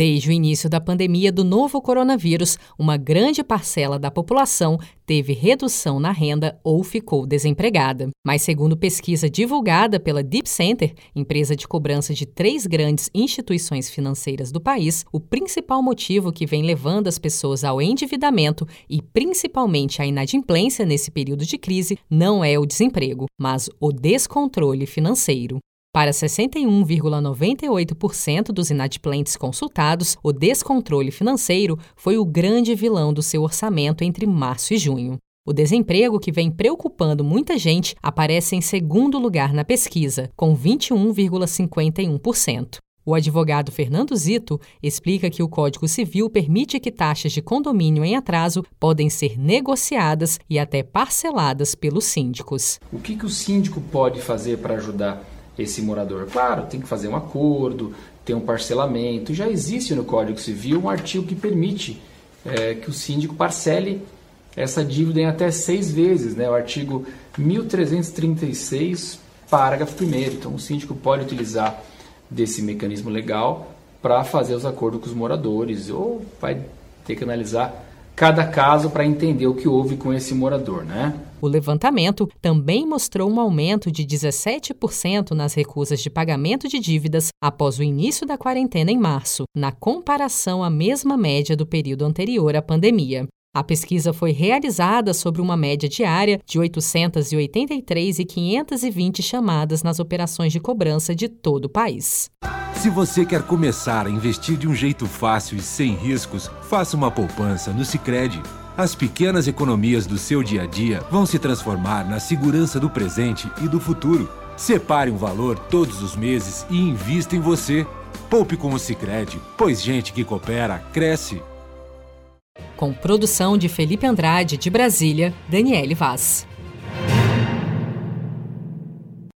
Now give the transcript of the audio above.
Desde o início da pandemia do novo coronavírus, uma grande parcela da população teve redução na renda ou ficou desempregada. Mas, segundo pesquisa divulgada pela Deep Center, empresa de cobrança de três grandes instituições financeiras do país, o principal motivo que vem levando as pessoas ao endividamento e principalmente à inadimplência nesse período de crise não é o desemprego, mas o descontrole financeiro. Para 61,98% dos inadimplentes consultados, o descontrole financeiro foi o grande vilão do seu orçamento entre março e junho. O desemprego, que vem preocupando muita gente, aparece em segundo lugar na pesquisa, com 21,51%. O advogado Fernando Zito explica que o Código Civil permite que taxas de condomínio em atraso podem ser negociadas e até parceladas pelos síndicos. O que, que o síndico pode fazer para ajudar esse morador. Claro, tem que fazer um acordo, tem um parcelamento. Já existe no Código Civil um artigo que permite é, que o síndico parcele essa dívida em até seis vezes, né? o artigo 1336, parágrafo 1. Então, o síndico pode utilizar desse mecanismo legal para fazer os acordos com os moradores, ou vai ter que analisar cada caso para entender o que houve com esse morador, né? O levantamento também mostrou um aumento de 17% nas recusas de pagamento de dívidas após o início da quarentena em março, na comparação à mesma média do período anterior à pandemia. A pesquisa foi realizada sobre uma média diária de 883 e 520 chamadas nas operações de cobrança de todo o país. Se você quer começar a investir de um jeito fácil e sem riscos, faça uma poupança no Sicredi. As pequenas economias do seu dia a dia vão se transformar na segurança do presente e do futuro. Separe um valor todos os meses e invista em você. Poupe com o Sicredi, pois gente que coopera cresce. Com produção de Felipe Andrade de Brasília, Daniele Vaz.